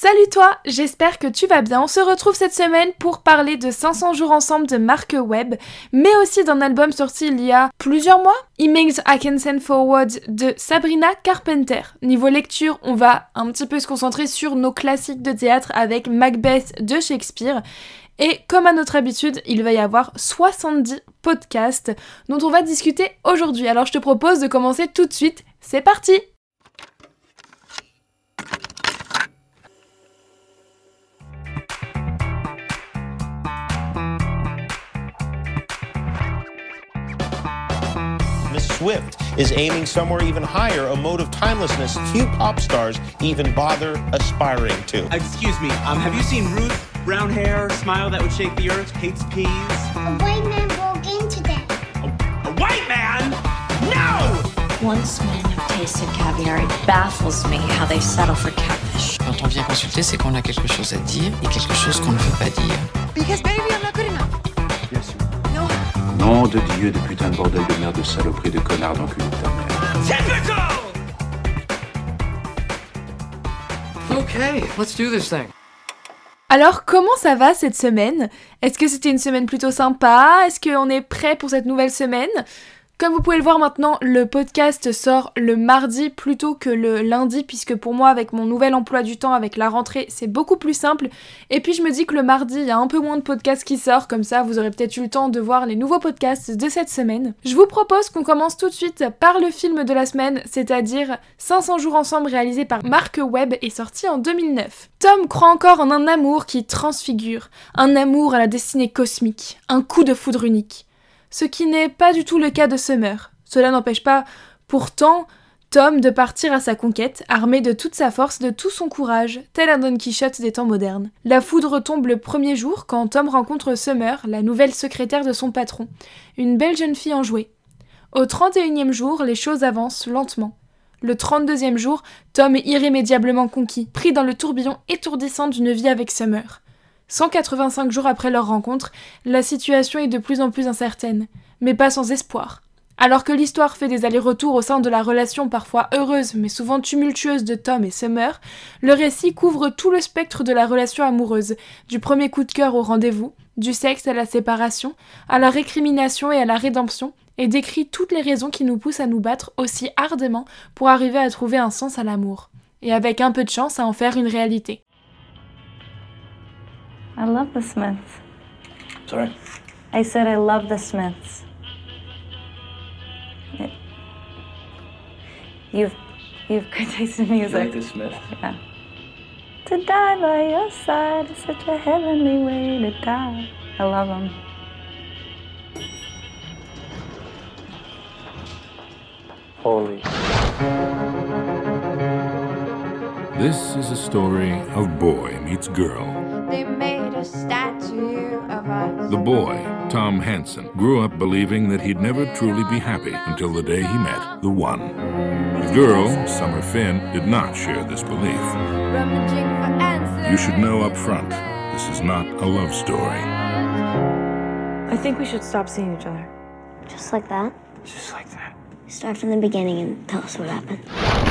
Salut toi, j'espère que tu vas bien. On se retrouve cette semaine pour parler de 500 jours ensemble de Mark Webb, mais aussi d'un album sorti il y a plusieurs mois, Emails I Can Send Forward de Sabrina Carpenter. Niveau lecture, on va un petit peu se concentrer sur nos classiques de théâtre avec Macbeth de Shakespeare. Et comme à notre habitude, il va y avoir 70 podcasts dont on va discuter aujourd'hui. Alors je te propose de commencer tout de suite. C'est parti Swift is aiming somewhere even higher, a mode of timelessness few pop stars even bother aspiring to. Excuse me, um, have you seen Ruth? Brown hair, smile that would shake the earth, hates peas. A white man broke in today. A, a white man? No! Once men have tasted caviar, it baffles me how they settle for catfish. Quand on vient consulter, c'est qu'on a quelque chose à dire et quelque chose qu'on ne veut pas dire. Because baby, I'm not Nom de Dieu, de putain de bordel de merde, de saloperie, de connard d'enculé de ta mère. Okay, let's do this thing. Alors, comment ça va cette semaine? Est-ce que c'était une semaine plutôt sympa? Est-ce qu'on est prêt pour cette nouvelle semaine? Comme vous pouvez le voir maintenant, le podcast sort le mardi plutôt que le lundi, puisque pour moi, avec mon nouvel emploi du temps, avec la rentrée, c'est beaucoup plus simple. Et puis je me dis que le mardi, il y a un peu moins de podcasts qui sortent, comme ça vous aurez peut-être eu le temps de voir les nouveaux podcasts de cette semaine. Je vous propose qu'on commence tout de suite par le film de la semaine, c'est-à-dire 500 jours ensemble réalisé par Mark Webb et sorti en 2009. Tom croit encore en un amour qui transfigure, un amour à la destinée cosmique, un coup de foudre unique ce qui n'est pas du tout le cas de Summer. Cela n'empêche pas, pourtant, Tom de partir à sa conquête, armé de toute sa force, de tout son courage, tel un Don Quichotte des temps modernes. La foudre tombe le premier jour quand Tom rencontre Summer, la nouvelle secrétaire de son patron, une belle jeune fille enjouée. Au 31e jour, les choses avancent lentement. Le 32e jour, Tom est irrémédiablement conquis, pris dans le tourbillon étourdissant d'une vie avec Summer. 185 jours après leur rencontre, la situation est de plus en plus incertaine, mais pas sans espoir. Alors que l'histoire fait des allers-retours au sein de la relation parfois heureuse mais souvent tumultueuse de Tom et Summer, le récit couvre tout le spectre de la relation amoureuse, du premier coup de cœur au rendez-vous, du sexe à la séparation, à la récrimination et à la rédemption, et décrit toutes les raisons qui nous poussent à nous battre aussi ardemment pour arriver à trouver un sens à l'amour, et avec un peu de chance à en faire une réalité. I love the Smiths. Sorry? I said I love the Smiths. It- you've you've good taste in music. the Smith? Yeah. To die by your side is such a heavenly way to die. I love them. Holy. This is a story of boy meets girl. They made a statue of us. The boy, Tom Hansen, grew up believing that he'd never truly be happy until the day he met the one. The girl, Summer Finn, did not share this belief. Rummaging for answers. You should know up front, this is not a love story. I think we should stop seeing each other. Just like that. Just like that. Start from the beginning and tell us what happened.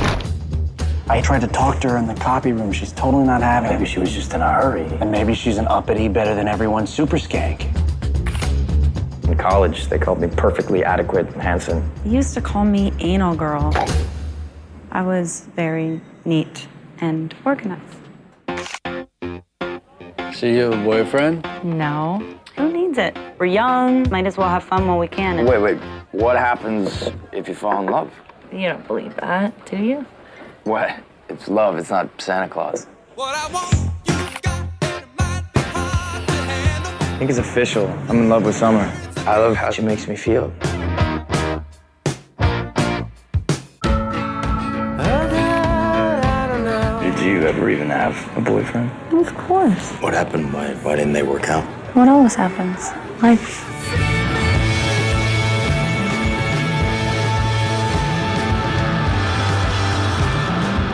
I tried to talk to her in the copy room. She's totally not having Maybe it. she was just in a hurry. And maybe she's an uppity, better than everyone super skank. In college, they called me perfectly adequate Hanson. You used to call me anal girl. I was very neat and organized. See you have a boyfriend? No. Who needs it? We're young, might as well have fun while we can. and- Wait, wait. What happens if you fall in love? You don't believe that, do you? What? It's love, it's not Santa Claus. I think it's official. I'm in love with Summer. I love how she makes me feel. Did you ever even have a boyfriend? Of course. What happened? Why, why didn't they work out? What always happens? Life.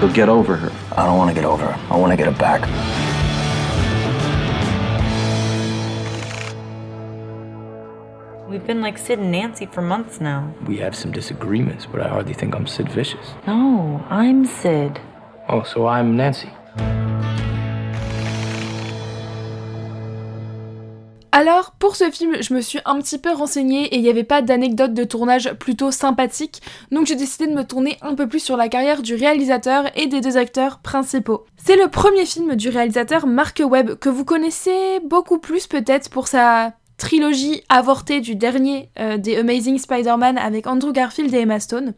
But get over her. I don't want to get over her. I want to get her back. We've been like Sid and Nancy for months now. We have some disagreements, but I hardly think I'm Sid Vicious. No, I'm Sid. Oh, so I'm Nancy. Alors, pour ce film, je me suis un petit peu renseignée et il n'y avait pas d'anecdote de tournage plutôt sympathique, donc j'ai décidé de me tourner un peu plus sur la carrière du réalisateur et des deux acteurs principaux. C'est le premier film du réalisateur Mark Webb, que vous connaissez beaucoup plus peut-être pour sa trilogie avortée du dernier euh, des Amazing Spider-Man avec Andrew Garfield et Emma Stone.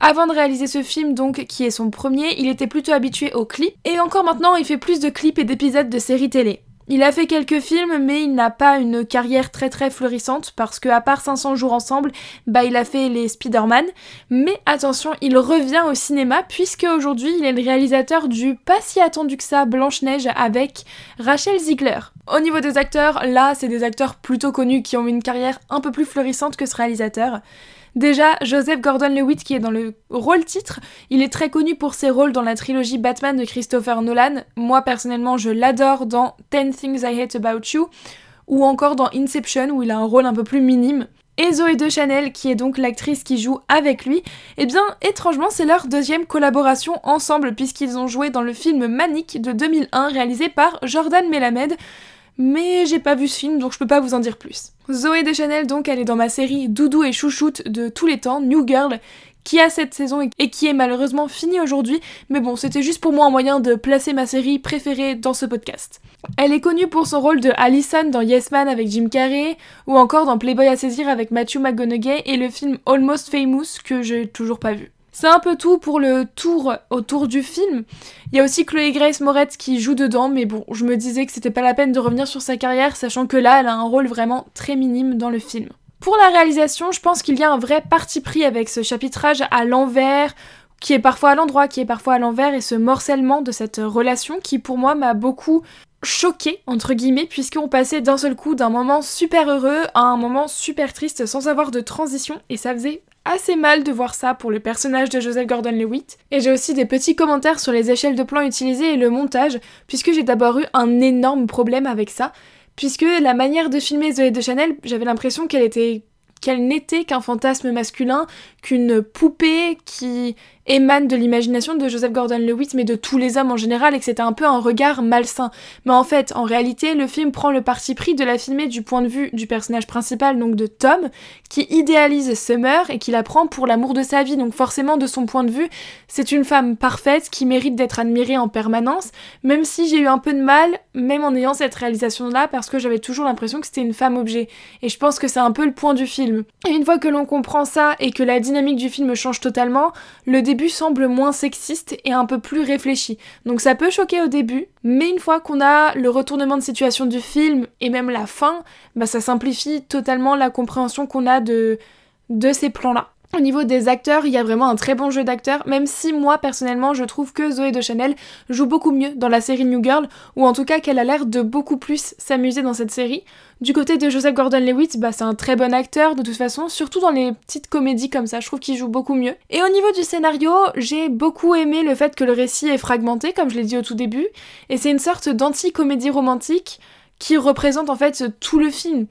Avant de réaliser ce film, donc, qui est son premier, il était plutôt habitué aux clips, et encore maintenant, il fait plus de clips et d'épisodes de séries télé. Il a fait quelques films, mais il n'a pas une carrière très très florissante parce que à part 500 jours ensemble, bah il a fait les Spider-Man. Mais attention, il revient au cinéma puisque aujourd'hui il est le réalisateur du pas si attendu que ça Blanche Neige avec Rachel Ziegler. Au niveau des acteurs, là c'est des acteurs plutôt connus qui ont une carrière un peu plus florissante que ce réalisateur. Déjà, Joseph Gordon-Levitt, qui est dans le rôle titre, il est très connu pour ses rôles dans la trilogie Batman de Christopher Nolan. Moi, personnellement, je l'adore dans Ten Things I Hate About You, ou encore dans Inception, où il a un rôle un peu plus minime. Et Zoé de Chanel, qui est donc l'actrice qui joue avec lui, eh bien, étrangement, c'est leur deuxième collaboration ensemble, puisqu'ils ont joué dans le film Manic de 2001, réalisé par Jordan Melamed mais j'ai pas vu ce film donc je peux pas vous en dire plus. Zoé Deschanel donc elle est dans ma série Doudou et Chouchoute de tous les temps, New Girl, qui a cette saison et qui est malheureusement finie aujourd'hui, mais bon c'était juste pour moi un moyen de placer ma série préférée dans ce podcast. Elle est connue pour son rôle de Allison dans Yes Man avec Jim Carrey, ou encore dans Playboy à saisir avec Matthew McConaughey et le film Almost Famous que j'ai toujours pas vu. C'est un peu tout pour le tour autour du film. Il y a aussi Chloé Grace Moretz qui joue dedans, mais bon, je me disais que c'était pas la peine de revenir sur sa carrière, sachant que là, elle a un rôle vraiment très minime dans le film. Pour la réalisation, je pense qu'il y a un vrai parti pris avec ce chapitrage à l'envers, qui est parfois à l'endroit, qui est parfois à l'envers, et ce morcellement de cette relation qui pour moi m'a beaucoup choqué entre guillemets puisqu'on passait d'un seul coup d'un moment super heureux à un moment super triste sans avoir de transition et ça faisait assez mal de voir ça pour le personnage de Joseph Gordon-Lewitt. Et j'ai aussi des petits commentaires sur les échelles de plan utilisées et le montage, puisque j'ai d'abord eu un énorme problème avec ça, puisque la manière de filmer Zoé de Chanel, j'avais l'impression qu'elle était qu'elle n'était qu'un fantasme masculin, qu'une poupée qui émane de l'imagination de Joseph Gordon-Levitt, mais de tous les hommes en général, et que c'était un peu un regard malsain. Mais en fait, en réalité, le film prend le parti pris de la filmer du point de vue du personnage principal, donc de Tom, qui idéalise Summer et qui la prend pour l'amour de sa vie. Donc forcément, de son point de vue, c'est une femme parfaite qui mérite d'être admirée en permanence, même si j'ai eu un peu de mal, même en ayant cette réalisation-là, parce que j'avais toujours l'impression que c'était une femme objet. Et je pense que c'est un peu le point du film. Et une fois que l'on comprend ça et que la dynamique du film change totalement, le début semble moins sexiste et un peu plus réfléchi. Donc ça peut choquer au début, mais une fois qu'on a le retournement de situation du film et même la fin, bah ça simplifie totalement la compréhension qu'on a de, de ces plans-là. Au niveau des acteurs, il y a vraiment un très bon jeu d'acteurs, même si moi personnellement je trouve que Zoé de Chanel joue beaucoup mieux dans la série New Girl, ou en tout cas qu'elle a l'air de beaucoup plus s'amuser dans cette série. Du côté de Joseph Gordon-Levitt, bah c'est un très bon acteur de toute façon, surtout dans les petites comédies comme ça, je trouve qu'il joue beaucoup mieux. Et au niveau du scénario, j'ai beaucoup aimé le fait que le récit est fragmenté, comme je l'ai dit au tout début, et c'est une sorte d'anti-comédie romantique qui représente en fait tout le film.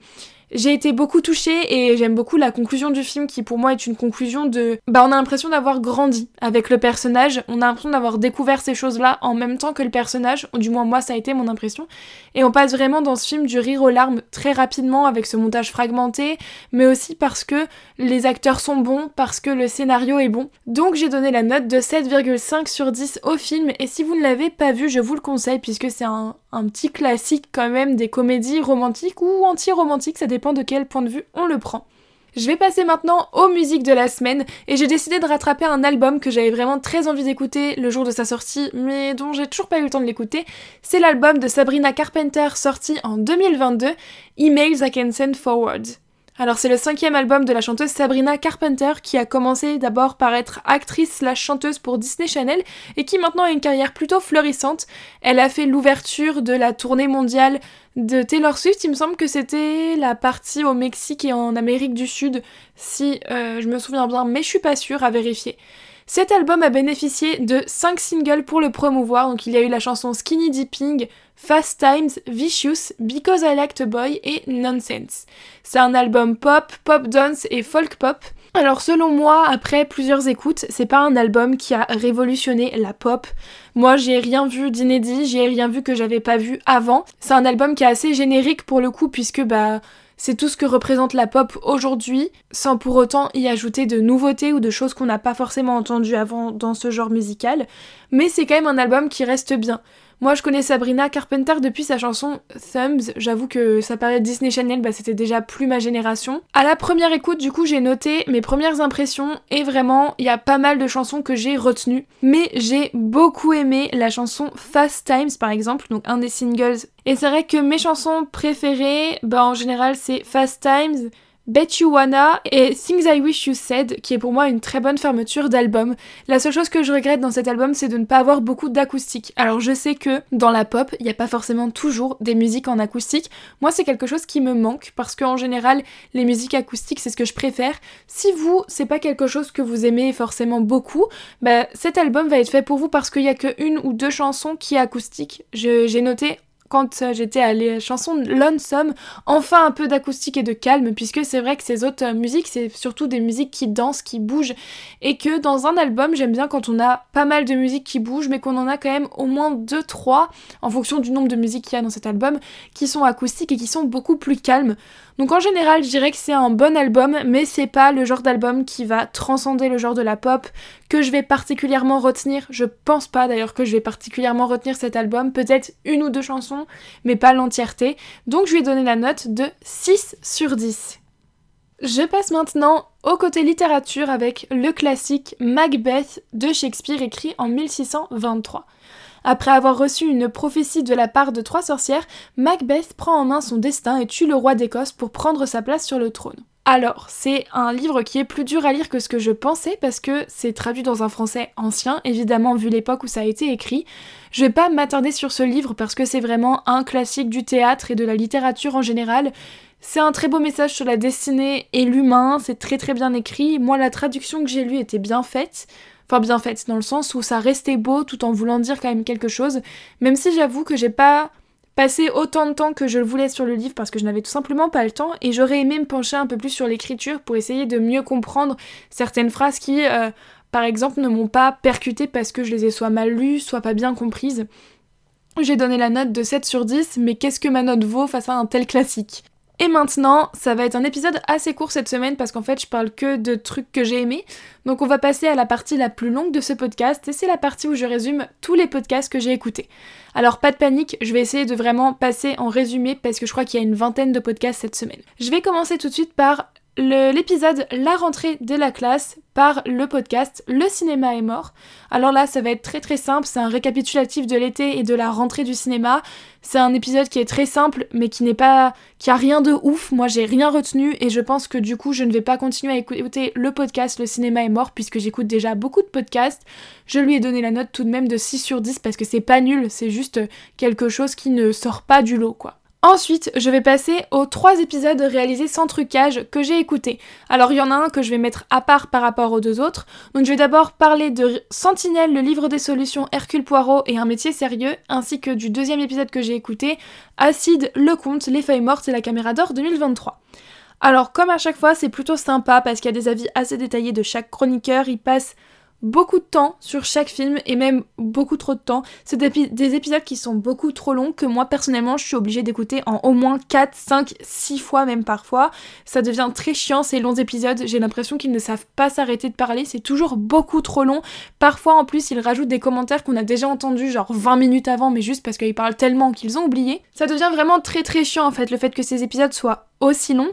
J'ai été beaucoup touchée et j'aime beaucoup la conclusion du film qui pour moi est une conclusion de... Bah on a l'impression d'avoir grandi avec le personnage, on a l'impression d'avoir découvert ces choses-là en même temps que le personnage, du moins moi ça a été mon impression, et on passe vraiment dans ce film du rire aux larmes très rapidement avec ce montage fragmenté, mais aussi parce que les acteurs sont bons, parce que le scénario est bon. Donc j'ai donné la note de 7,5 sur 10 au film, et si vous ne l'avez pas vu, je vous le conseille puisque c'est un, un petit classique quand même des comédies romantiques ou anti-romantiques, ça dépend de quel point de vue on le prend. Je vais passer maintenant aux musiques de la semaine et j'ai décidé de rattraper un album que j'avais vraiment très envie d'écouter le jour de sa sortie mais dont j'ai toujours pas eu le temps de l'écouter. C'est l'album de Sabrina Carpenter sorti en 2022, Emails I Can Send Forward. Alors c'est le cinquième album de la chanteuse Sabrina Carpenter qui a commencé d'abord par être actrice slash chanteuse pour Disney Channel et qui maintenant a une carrière plutôt florissante. Elle a fait l'ouverture de la tournée mondiale de Taylor Swift, il me semble que c'était la partie au Mexique et en Amérique du Sud, si euh, je me souviens bien, mais je suis pas sûre à vérifier. Cet album a bénéficié de 5 singles pour le promouvoir, donc il y a eu la chanson Skinny Dipping, Fast Times, Vicious, Because I Like a Boy et Nonsense. C'est un album pop, pop dance et folk pop. Alors selon moi, après plusieurs écoutes, c'est pas un album qui a révolutionné la pop. Moi, j'ai rien vu d'inédit, j'ai rien vu que j'avais pas vu avant. C'est un album qui est assez générique pour le coup puisque bah c'est tout ce que représente la pop aujourd'hui, sans pour autant y ajouter de nouveautés ou de choses qu'on n'a pas forcément entendues avant dans ce genre musical. Mais c'est quand même un album qui reste bien. Moi, je connais Sabrina Carpenter depuis sa chanson Thumbs. J'avoue que ça paraît Disney Channel, bah, c'était déjà plus ma génération. À la première écoute, du coup, j'ai noté mes premières impressions et vraiment, il y a pas mal de chansons que j'ai retenues. Mais j'ai beaucoup aimé la chanson Fast Times, par exemple, donc un des singles. Et c'est vrai que mes chansons préférées, bah, en général, c'est Fast Times. Bet You Wanna et Things I Wish You Said, qui est pour moi une très bonne fermeture d'album. La seule chose que je regrette dans cet album, c'est de ne pas avoir beaucoup d'acoustique. Alors je sais que dans la pop, il n'y a pas forcément toujours des musiques en acoustique. Moi, c'est quelque chose qui me manque parce qu'en général, les musiques acoustiques, c'est ce que je préfère. Si vous, c'est pas quelque chose que vous aimez forcément beaucoup, bah, cet album va être fait pour vous parce qu'il y a que une ou deux chansons qui est acoustique. J'ai noté quand euh, j'étais à la chanson Lonesome, enfin un peu d'acoustique et de calme, puisque c'est vrai que ces autres euh, musiques, c'est surtout des musiques qui dansent, qui bougent, et que dans un album, j'aime bien quand on a pas mal de musiques qui bougent, mais qu'on en a quand même au moins 2-3, en fonction du nombre de musiques qu'il y a dans cet album, qui sont acoustiques et qui sont beaucoup plus calmes. Donc en général, je dirais que c'est un bon album, mais c'est pas le genre d'album qui va transcender le genre de la pop, que je vais particulièrement retenir. Je pense pas d'ailleurs que je vais particulièrement retenir cet album, peut-être une ou deux chansons, mais pas l'entièreté. Donc je lui ai donné la note de 6 sur 10. Je passe maintenant au côté littérature avec le classique Macbeth de Shakespeare écrit en 1623. Après avoir reçu une prophétie de la part de trois sorcières, Macbeth prend en main son destin et tue le roi d'Écosse pour prendre sa place sur le trône. Alors, c'est un livre qui est plus dur à lire que ce que je pensais parce que c'est traduit dans un français ancien, évidemment vu l'époque où ça a été écrit. Je vais pas m'attarder sur ce livre parce que c'est vraiment un classique du théâtre et de la littérature en général. C'est un très beau message sur la destinée et l'humain, c'est très très bien écrit. Moi, la traduction que j'ai lue était bien faite. Enfin, bien faite, dans le sens où ça restait beau tout en voulant dire quand même quelque chose. Même si j'avoue que j'ai pas passé autant de temps que je le voulais sur le livre parce que je n'avais tout simplement pas le temps et j'aurais aimé me pencher un peu plus sur l'écriture pour essayer de mieux comprendre certaines phrases qui, euh, par exemple, ne m'ont pas percuté parce que je les ai soit mal lues, soit pas bien comprises. J'ai donné la note de 7 sur 10, mais qu'est-ce que ma note vaut face à un tel classique? Et maintenant, ça va être un épisode assez court cette semaine parce qu'en fait, je parle que de trucs que j'ai aimés. Donc on va passer à la partie la plus longue de ce podcast et c'est la partie où je résume tous les podcasts que j'ai écoutés. Alors pas de panique, je vais essayer de vraiment passer en résumé parce que je crois qu'il y a une vingtaine de podcasts cette semaine. Je vais commencer tout de suite par l'épisode La rentrée de la classe par le podcast Le cinéma est mort. Alors là, ça va être très très simple, c'est un récapitulatif de l'été et de la rentrée du cinéma. C'est un épisode qui est très simple mais qui n'est pas qui a rien de ouf. Moi, j'ai rien retenu et je pense que du coup, je ne vais pas continuer à écouter le podcast Le cinéma est mort puisque j'écoute déjà beaucoup de podcasts. Je lui ai donné la note tout de même de 6 sur 10 parce que c'est pas nul, c'est juste quelque chose qui ne sort pas du lot quoi. Ensuite, je vais passer aux trois épisodes réalisés sans trucage que j'ai écoutés. Alors, il y en a un que je vais mettre à part par rapport aux deux autres. Donc, je vais d'abord parler de Sentinelle, le livre des solutions Hercule Poirot et un métier sérieux, ainsi que du deuxième épisode que j'ai écouté, Acide, le conte, les feuilles mortes et la caméra d'or 2023. Alors, comme à chaque fois, c'est plutôt sympa parce qu'il y a des avis assez détaillés de chaque chroniqueur. Ils passent beaucoup de temps sur chaque film et même beaucoup trop de temps. C'est des, épisodes qui sont beaucoup trop longs que moi personnellement je suis obligée d'écouter en au moins 4, 5, 6 fois même parfois. Ça devient très chiant ces longs épisodes. J'ai l'impression qu'ils ne savent pas s'arrêter de parler. C'est toujours beaucoup trop long. Parfois en plus ils rajoutent des commentaires qu'on a déjà entendus genre 20 minutes avant mais juste parce qu'ils parlent tellement qu'ils ont oublié. Ça devient vraiment très très chiant en fait le fait que ces épisodes soient aussi longs.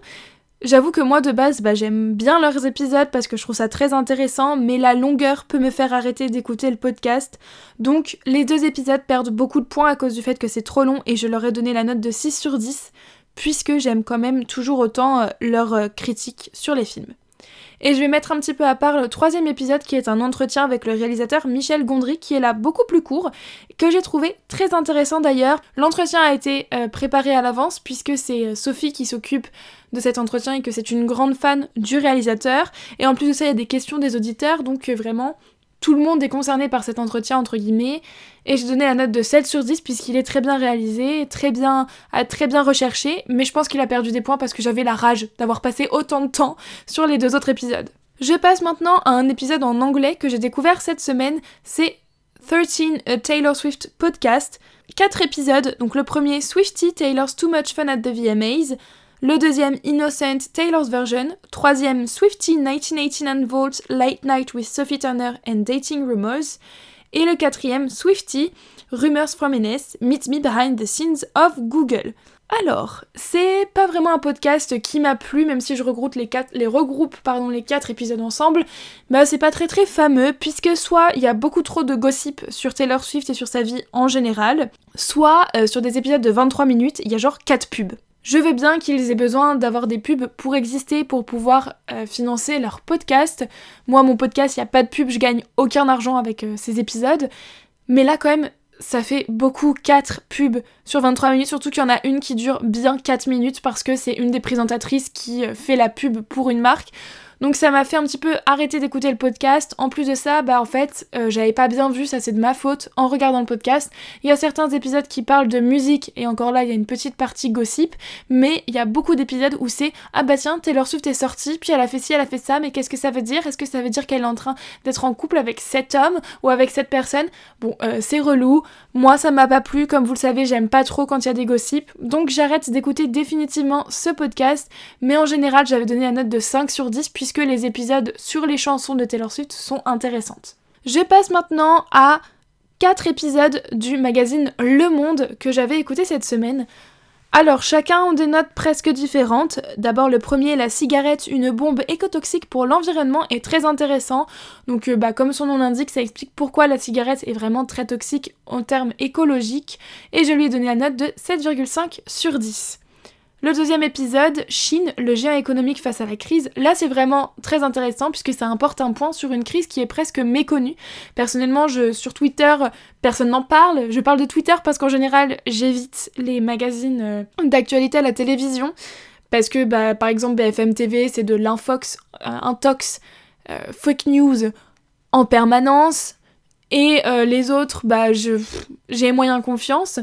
J'avoue que moi de base, bah, j'aime bien leurs épisodes parce que je trouve ça très intéressant, mais la longueur peut me faire arrêter d'écouter le podcast. Donc les deux épisodes perdent beaucoup de points à cause du fait que c'est trop long et je leur ai donné la note de 6 sur 10, puisque j'aime quand même toujours autant euh, leurs euh, critiques sur les films. Et je vais mettre un petit peu à part le troisième épisode qui est un entretien avec le réalisateur Michel Gondry qui est là beaucoup plus court, que j'ai trouvé très intéressant d'ailleurs. L'entretien a été euh, préparé à l'avance puisque c'est Sophie qui s'occupe de cet entretien et que c'est une grande fan du réalisateur. Et en plus de ça, il y a des questions des auditeurs, donc euh, vraiment, tout le monde est concerné par cet entretien, entre guillemets. Et j'ai donné la note de 7 sur 10 puisqu'il est très bien réalisé, très bien, très bien recherché, mais je pense qu'il a perdu des points parce que j'avais la rage d'avoir passé autant de temps sur les deux autres épisodes. Je passe maintenant à un épisode en anglais que j'ai découvert cette semaine, c'est 13 A Taylor Swift Podcast. Quatre épisodes, donc le premier Swifty Taylor's Too Much Fun at the VMAs, le deuxième Innocent Taylor's Version, troisième Swifty 1989 Volt Late Night with Sophie Turner and Dating Rumors, et le quatrième Swifty Rumors from NS Meet Me Behind the Scenes of Google. Alors, c'est pas vraiment un podcast qui m'a plu, même si je regroupe les, quatre, les épisodes ensemble, bah c'est pas très très fameux, puisque soit il y a beaucoup trop de gossip sur Taylor Swift et sur sa vie en général, soit euh, sur des épisodes de 23 minutes, il y a genre 4 pubs. Je veux bien qu'ils aient besoin d'avoir des pubs pour exister, pour pouvoir euh, financer leur podcast. Moi, mon podcast, il n'y a pas de pub, je gagne aucun argent avec euh, ces épisodes. Mais là, quand même, ça fait beaucoup 4 pubs sur 23 minutes, surtout qu'il y en a une qui dure bien 4 minutes parce que c'est une des présentatrices qui euh, fait la pub pour une marque. Donc ça m'a fait un petit peu arrêter d'écouter le podcast. En plus de ça, bah en fait, euh, j'avais pas bien vu, ça c'est de ma faute, en regardant le podcast. Il y a certains épisodes qui parlent de musique, et encore là, il y a une petite partie gossip, mais il y a beaucoup d'épisodes où c'est Ah bah tiens, Taylor Swift est sortie, puis elle a fait ci, elle a fait ça, mais qu'est-ce que ça veut dire? Est-ce que ça veut dire qu'elle est en train d'être en couple avec cet homme ou avec cette personne? Bon, euh, c'est relou. Moi, ça m'a pas plu, comme vous le savez, j'aime pas trop quand il y a des gossips, donc j'arrête d'écouter définitivement ce podcast, mais en général, j'avais donné la note de 5 sur 10, puisque les épisodes sur les chansons de Taylor Swift sont intéressantes. Je passe maintenant à 4 épisodes du magazine Le Monde que j'avais écouté cette semaine. Alors, chacun ont des notes presque différentes. D'abord, le premier, la cigarette, une bombe écotoxique pour l'environnement, est très intéressant. Donc, euh, bah, comme son nom l'indique, ça explique pourquoi la cigarette est vraiment très toxique en termes écologiques. Et je lui ai donné la note de 7,5 sur 10. Le deuxième épisode, Chine, le géant économique face à la crise. Là, c'est vraiment très intéressant puisque ça importe un point sur une crise qui est presque méconnue. Personnellement, sur Twitter, personne n'en parle. Je parle de Twitter parce qu'en général, j'évite les magazines euh, d'actualité à la télévision. Parce que, bah, par exemple, BFM TV, c'est de l'infox, euh, intox, euh, fake news en permanence. Et les autres, bah, j'ai moyen confiance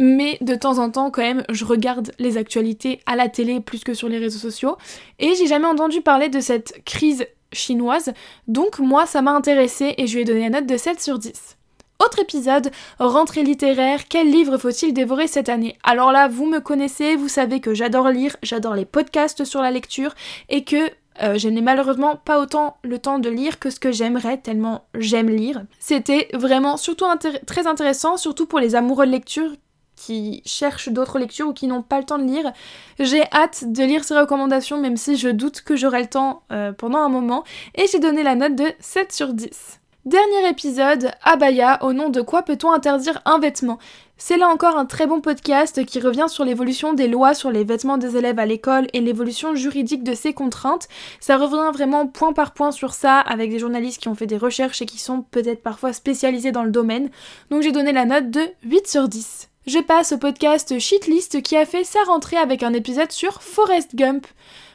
mais de temps en temps quand même je regarde les actualités à la télé plus que sur les réseaux sociaux et j'ai jamais entendu parler de cette crise chinoise donc moi ça m'a intéressé et je lui ai donné la note de 7 sur 10. Autre épisode, rentrée littéraire, quel livre faut-il dévorer cette année? Alors là, vous me connaissez, vous savez que j'adore lire, j'adore les podcasts sur la lecture et que euh, je n'ai malheureusement pas autant le temps de lire que ce que j'aimerais, tellement j'aime lire. C'était vraiment surtout très intéressant, surtout pour les amoureux de lecture qui cherchent d'autres lectures ou qui n'ont pas le temps de lire. J'ai hâte de lire ces recommandations, même si je doute que j'aurai le temps euh, pendant un moment, et j'ai donné la note de 7 sur 10. Dernier épisode, Abaya, au nom de quoi peut-on interdire un vêtement? C'est là encore un très bon podcast qui revient sur l'évolution des lois sur les vêtements des élèves à l'école et l'évolution juridique de ces contraintes. Ça revient vraiment point par point sur ça avec des journalistes qui ont fait des recherches et qui sont peut-être parfois spécialisés dans le domaine. Donc j'ai donné la note de 8 sur 10 je passe au podcast Shitlist qui a fait sa rentrée avec un épisode sur Forrest Gump.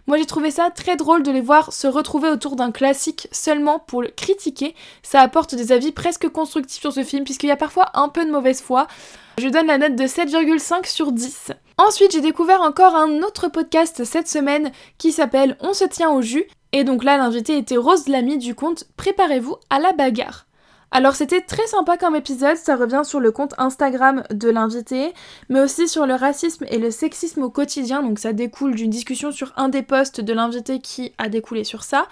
Moi j'ai trouvé ça très drôle de les voir se retrouver autour d'un classique seulement pour le critiquer. Ça apporte des avis presque constructifs sur ce film puisqu'il y a parfois un peu de mauvaise foi. Je donne la note de 7,5 sur 10. Ensuite j'ai découvert encore un autre podcast cette semaine qui s'appelle On se tient au jus. Et donc là l'invité était Rose Lamy du compte Préparez-vous à la bagarre. Alors c'était très sympa comme épisode, ça revient sur le compte Instagram de l'invité, mais aussi sur le racisme et le sexisme au quotidien, donc ça découle d'une discussion sur un des posts de l'invité qui a découlé sur ça.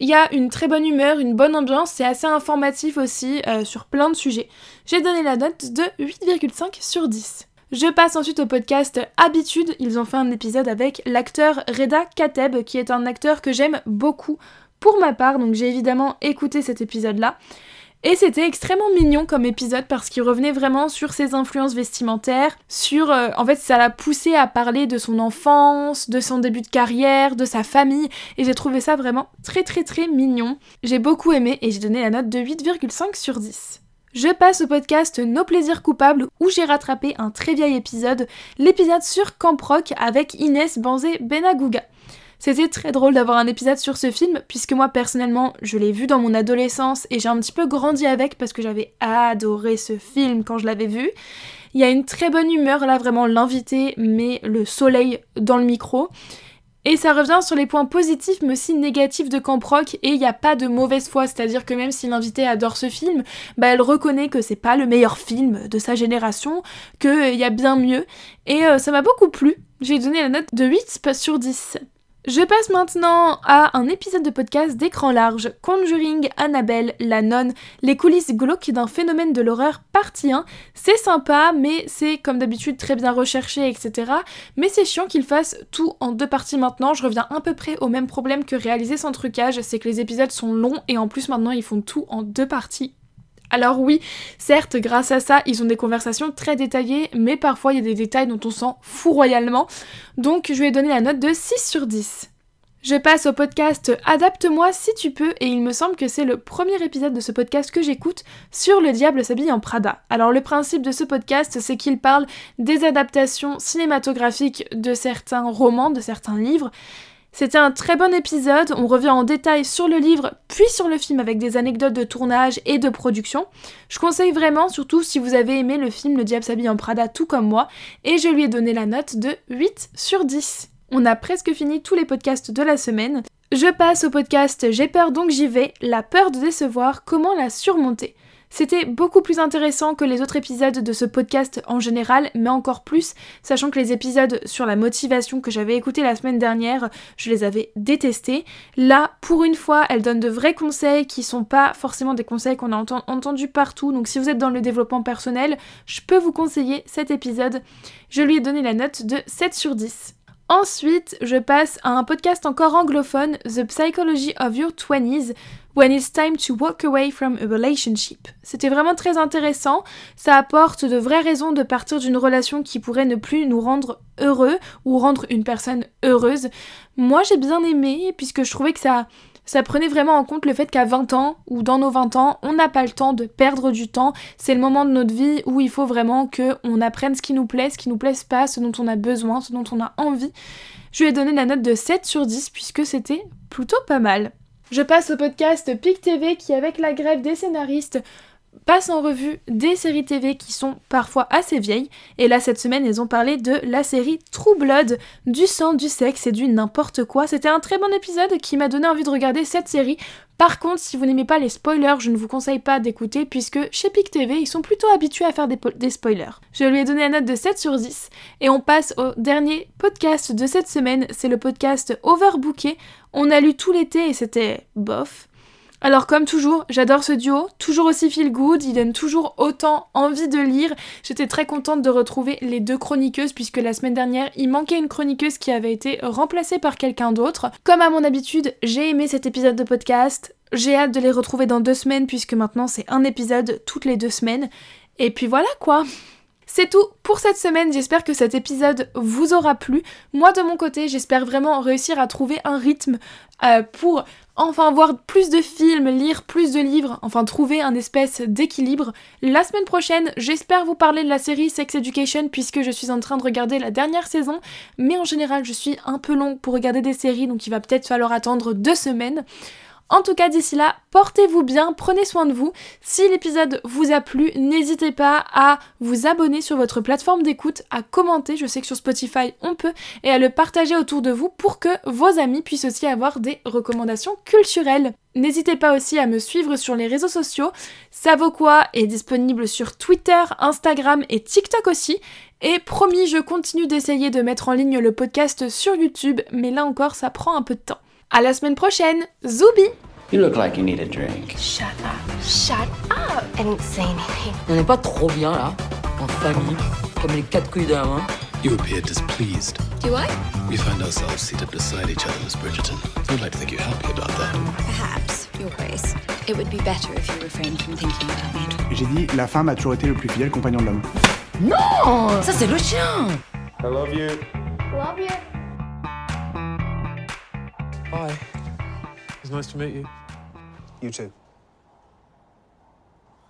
Il y a une très bonne humeur, une bonne ambiance, c'est assez informatif aussi euh, sur plein de sujets. J'ai donné la note de 8,5 sur 10. Je passe ensuite au podcast Habitude. Ils ont fait un épisode avec l'acteur Reda Kateb, qui est un acteur que j'aime beaucoup pour ma part, donc j'ai évidemment écouté cet épisode-là. Et c'était extrêmement mignon comme épisode parce qu'il revenait vraiment sur ses influences vestimentaires, sur... Euh, en fait, ça l'a poussé à parler de son enfance, de son début de carrière, de sa famille, et j'ai trouvé ça vraiment très très très mignon. J'ai beaucoup aimé et j'ai donné la note de 8,5 sur 10. Je passe au podcast Nos plaisirs coupables où j'ai rattrapé un très vieil épisode, l'épisode sur Camp Rock avec Inès Banzé Benagouga. C'était très drôle d'avoir un épisode sur ce film, puisque moi personnellement, je l'ai vu dans mon adolescence et j'ai un petit peu grandi avec parce que j'avais adoré ce film quand je l'avais vu. Il y a une très bonne humeur là, vraiment l'invité met le soleil dans le micro. Et ça revient sur les points positifs mais aussi négatifs de Camp Rock et il n'y a pas de mauvaise foi, c'est-à-dire que même si l'invité adore ce film, bah elle reconnaît que c'est pas le meilleur film de sa génération, qu'il y a bien mieux et euh, ça m'a beaucoup plu. J'ai donné la note de 8 sur 10. Je passe maintenant à un épisode de podcast d'écran large, Conjuring, Annabelle, la nonne, les coulisses glauques d'un phénomène de l'horreur partie 1. C'est sympa, mais c'est comme d'habitude très bien recherché, etc. Mais c'est chiant qu'ils fassent tout en deux parties maintenant. Je reviens à peu près au même problème que réaliser sans trucage, c'est que les épisodes sont longs et en plus maintenant ils font tout en deux parties. Alors oui, certes, grâce à ça, ils ont des conversations très détaillées, mais parfois il y a des détails dont on s'en fout royalement. Donc je lui ai donné la note de 6 sur 10. Je passe au podcast Adapte-moi si tu peux et il me semble que c'est le premier épisode de ce podcast que j'écoute sur Le diable s'habille en Prada. Alors le principe de ce podcast c'est qu'il parle des adaptations cinématographiques de certains romans, de certains livres c'était un très bon épisode, on revient en détail sur le livre puis sur le film avec des anecdotes de tournage et de production. Je conseille vraiment, surtout si vous avez aimé le film Le Diable s'habille en Prada tout comme moi, et je lui ai donné la note de 8 sur 10. On a presque fini tous les podcasts de la semaine. Je passe au podcast J'ai peur donc j'y vais, la peur de décevoir, comment la surmonter? C'était beaucoup plus intéressant que les autres épisodes de ce podcast en général, mais encore plus, sachant que les épisodes sur la motivation que j'avais écoutés la semaine dernière, je les avais détestés. Là, pour une fois, elle donne de vrais conseils qui sont pas forcément des conseils qu'on a entendus partout. Donc si vous êtes dans le développement personnel, je peux vous conseiller cet épisode. Je lui ai donné la note de 7 sur 10. Ensuite, je passe à un podcast encore anglophone, The Psychology of Your Twenties, When it's time to walk away from a relationship. C'était vraiment très intéressant, ça apporte de vraies raisons de partir d'une relation qui pourrait ne plus nous rendre heureux ou rendre une personne heureuse. Moi j'ai bien aimé puisque je trouvais que ça ça prenait vraiment en compte le fait qu'à 20 ans, ou dans nos 20 ans, on n'a pas le temps de perdre du temps. C'est le moment de notre vie où il faut vraiment qu'on apprenne ce qui nous plaît, ce qui nous plaise pas, ce dont on a besoin, ce dont on a envie. Je lui ai donné la note de 7 sur 10 puisque c'était plutôt pas mal. Je passe au podcast PIC TV qui, avec la grève des scénaristes, passe en revue des séries TV qui sont parfois assez vieilles. Et là, cette semaine, ils ont parlé de la série True Blood, du sang, du sexe et du n'importe quoi. C'était un très bon épisode qui m'a donné envie de regarder cette série. Par contre, si vous n'aimez pas les spoilers, je ne vous conseille pas d'écooter puisque chez PIC TV, ils sont plutôt habitués à faire des, des, spoilers. Je lui ai donné la note de 7 sur 10 et on passe au dernier podcast de cette semaine, c'est le podcast Overbooké. On a lu tout l'été et c'était bof. Alors comme toujours, j'adore ce duo, toujours aussi feel good, il donne toujours autant envie de lire. J'étais très contente de retrouver les deux chroniqueuses puisque la semaine dernière, il manquait une chroniqueuse qui avait été remplacée par quelqu'un d'autre. Comme à mon habitude, j'ai aimé cet épisode de podcast. J'ai hâte de les retrouver dans deux semaines puisque maintenant c'est un épisode toutes les deux semaines. Et puis voilà quoi. C'est tout pour cette semaine, j'espère que cet épisode vous aura plu. Moi de mon côté, j'espère vraiment réussir à trouver un rythme euh, pour enfin voir plus de films, lire plus de livres, enfin trouver un espèce d'équilibre. La semaine prochaine, j'espère vous parler de la série Sex Education puisque je suis en train de regarder la dernière saison, mais en général je suis un peu long pour regarder des séries donc il va peut-être falloir attendre deux semaines. En tout cas, d'ici là, portez-vous bien, prenez soin de vous. Si l'épisode vous a plu, n'hésitez pas à vous abonner sur votre plateforme d'écoute, à commenter, je sais que sur Spotify on peut, et à le partager autour de vous pour que vos amis puissent aussi avoir des recommandations culturelles. N'hésitez pas aussi à me suivre sur les réseaux sociaux. Ça quoi est disponible sur Twitter, Instagram et TikTok aussi. Et promis, je continue d'essayer de mettre en ligne le podcast sur YouTube, mais là encore, ça prend un peu de temps. À la semaine prochaine, Zoubi You look like you need a drink. Shut up. Shut up. I didn't say anything. On n'est pas trop bien là, en famille, comme les quatre couilles d'un main. You appear displeased. Do I? We find ourselves seated beside each other, Miss Bridgerton. I'd like to think you're happy about that. Perhaps, Your Grace. It would be better if you refrained from thinking about me. J'ai dit, la femme a toujours été le plus fidèle compagnon de l'homme. Non Ça c'est le chien I love you. Love you. Hi. It's nice to meet you. You too.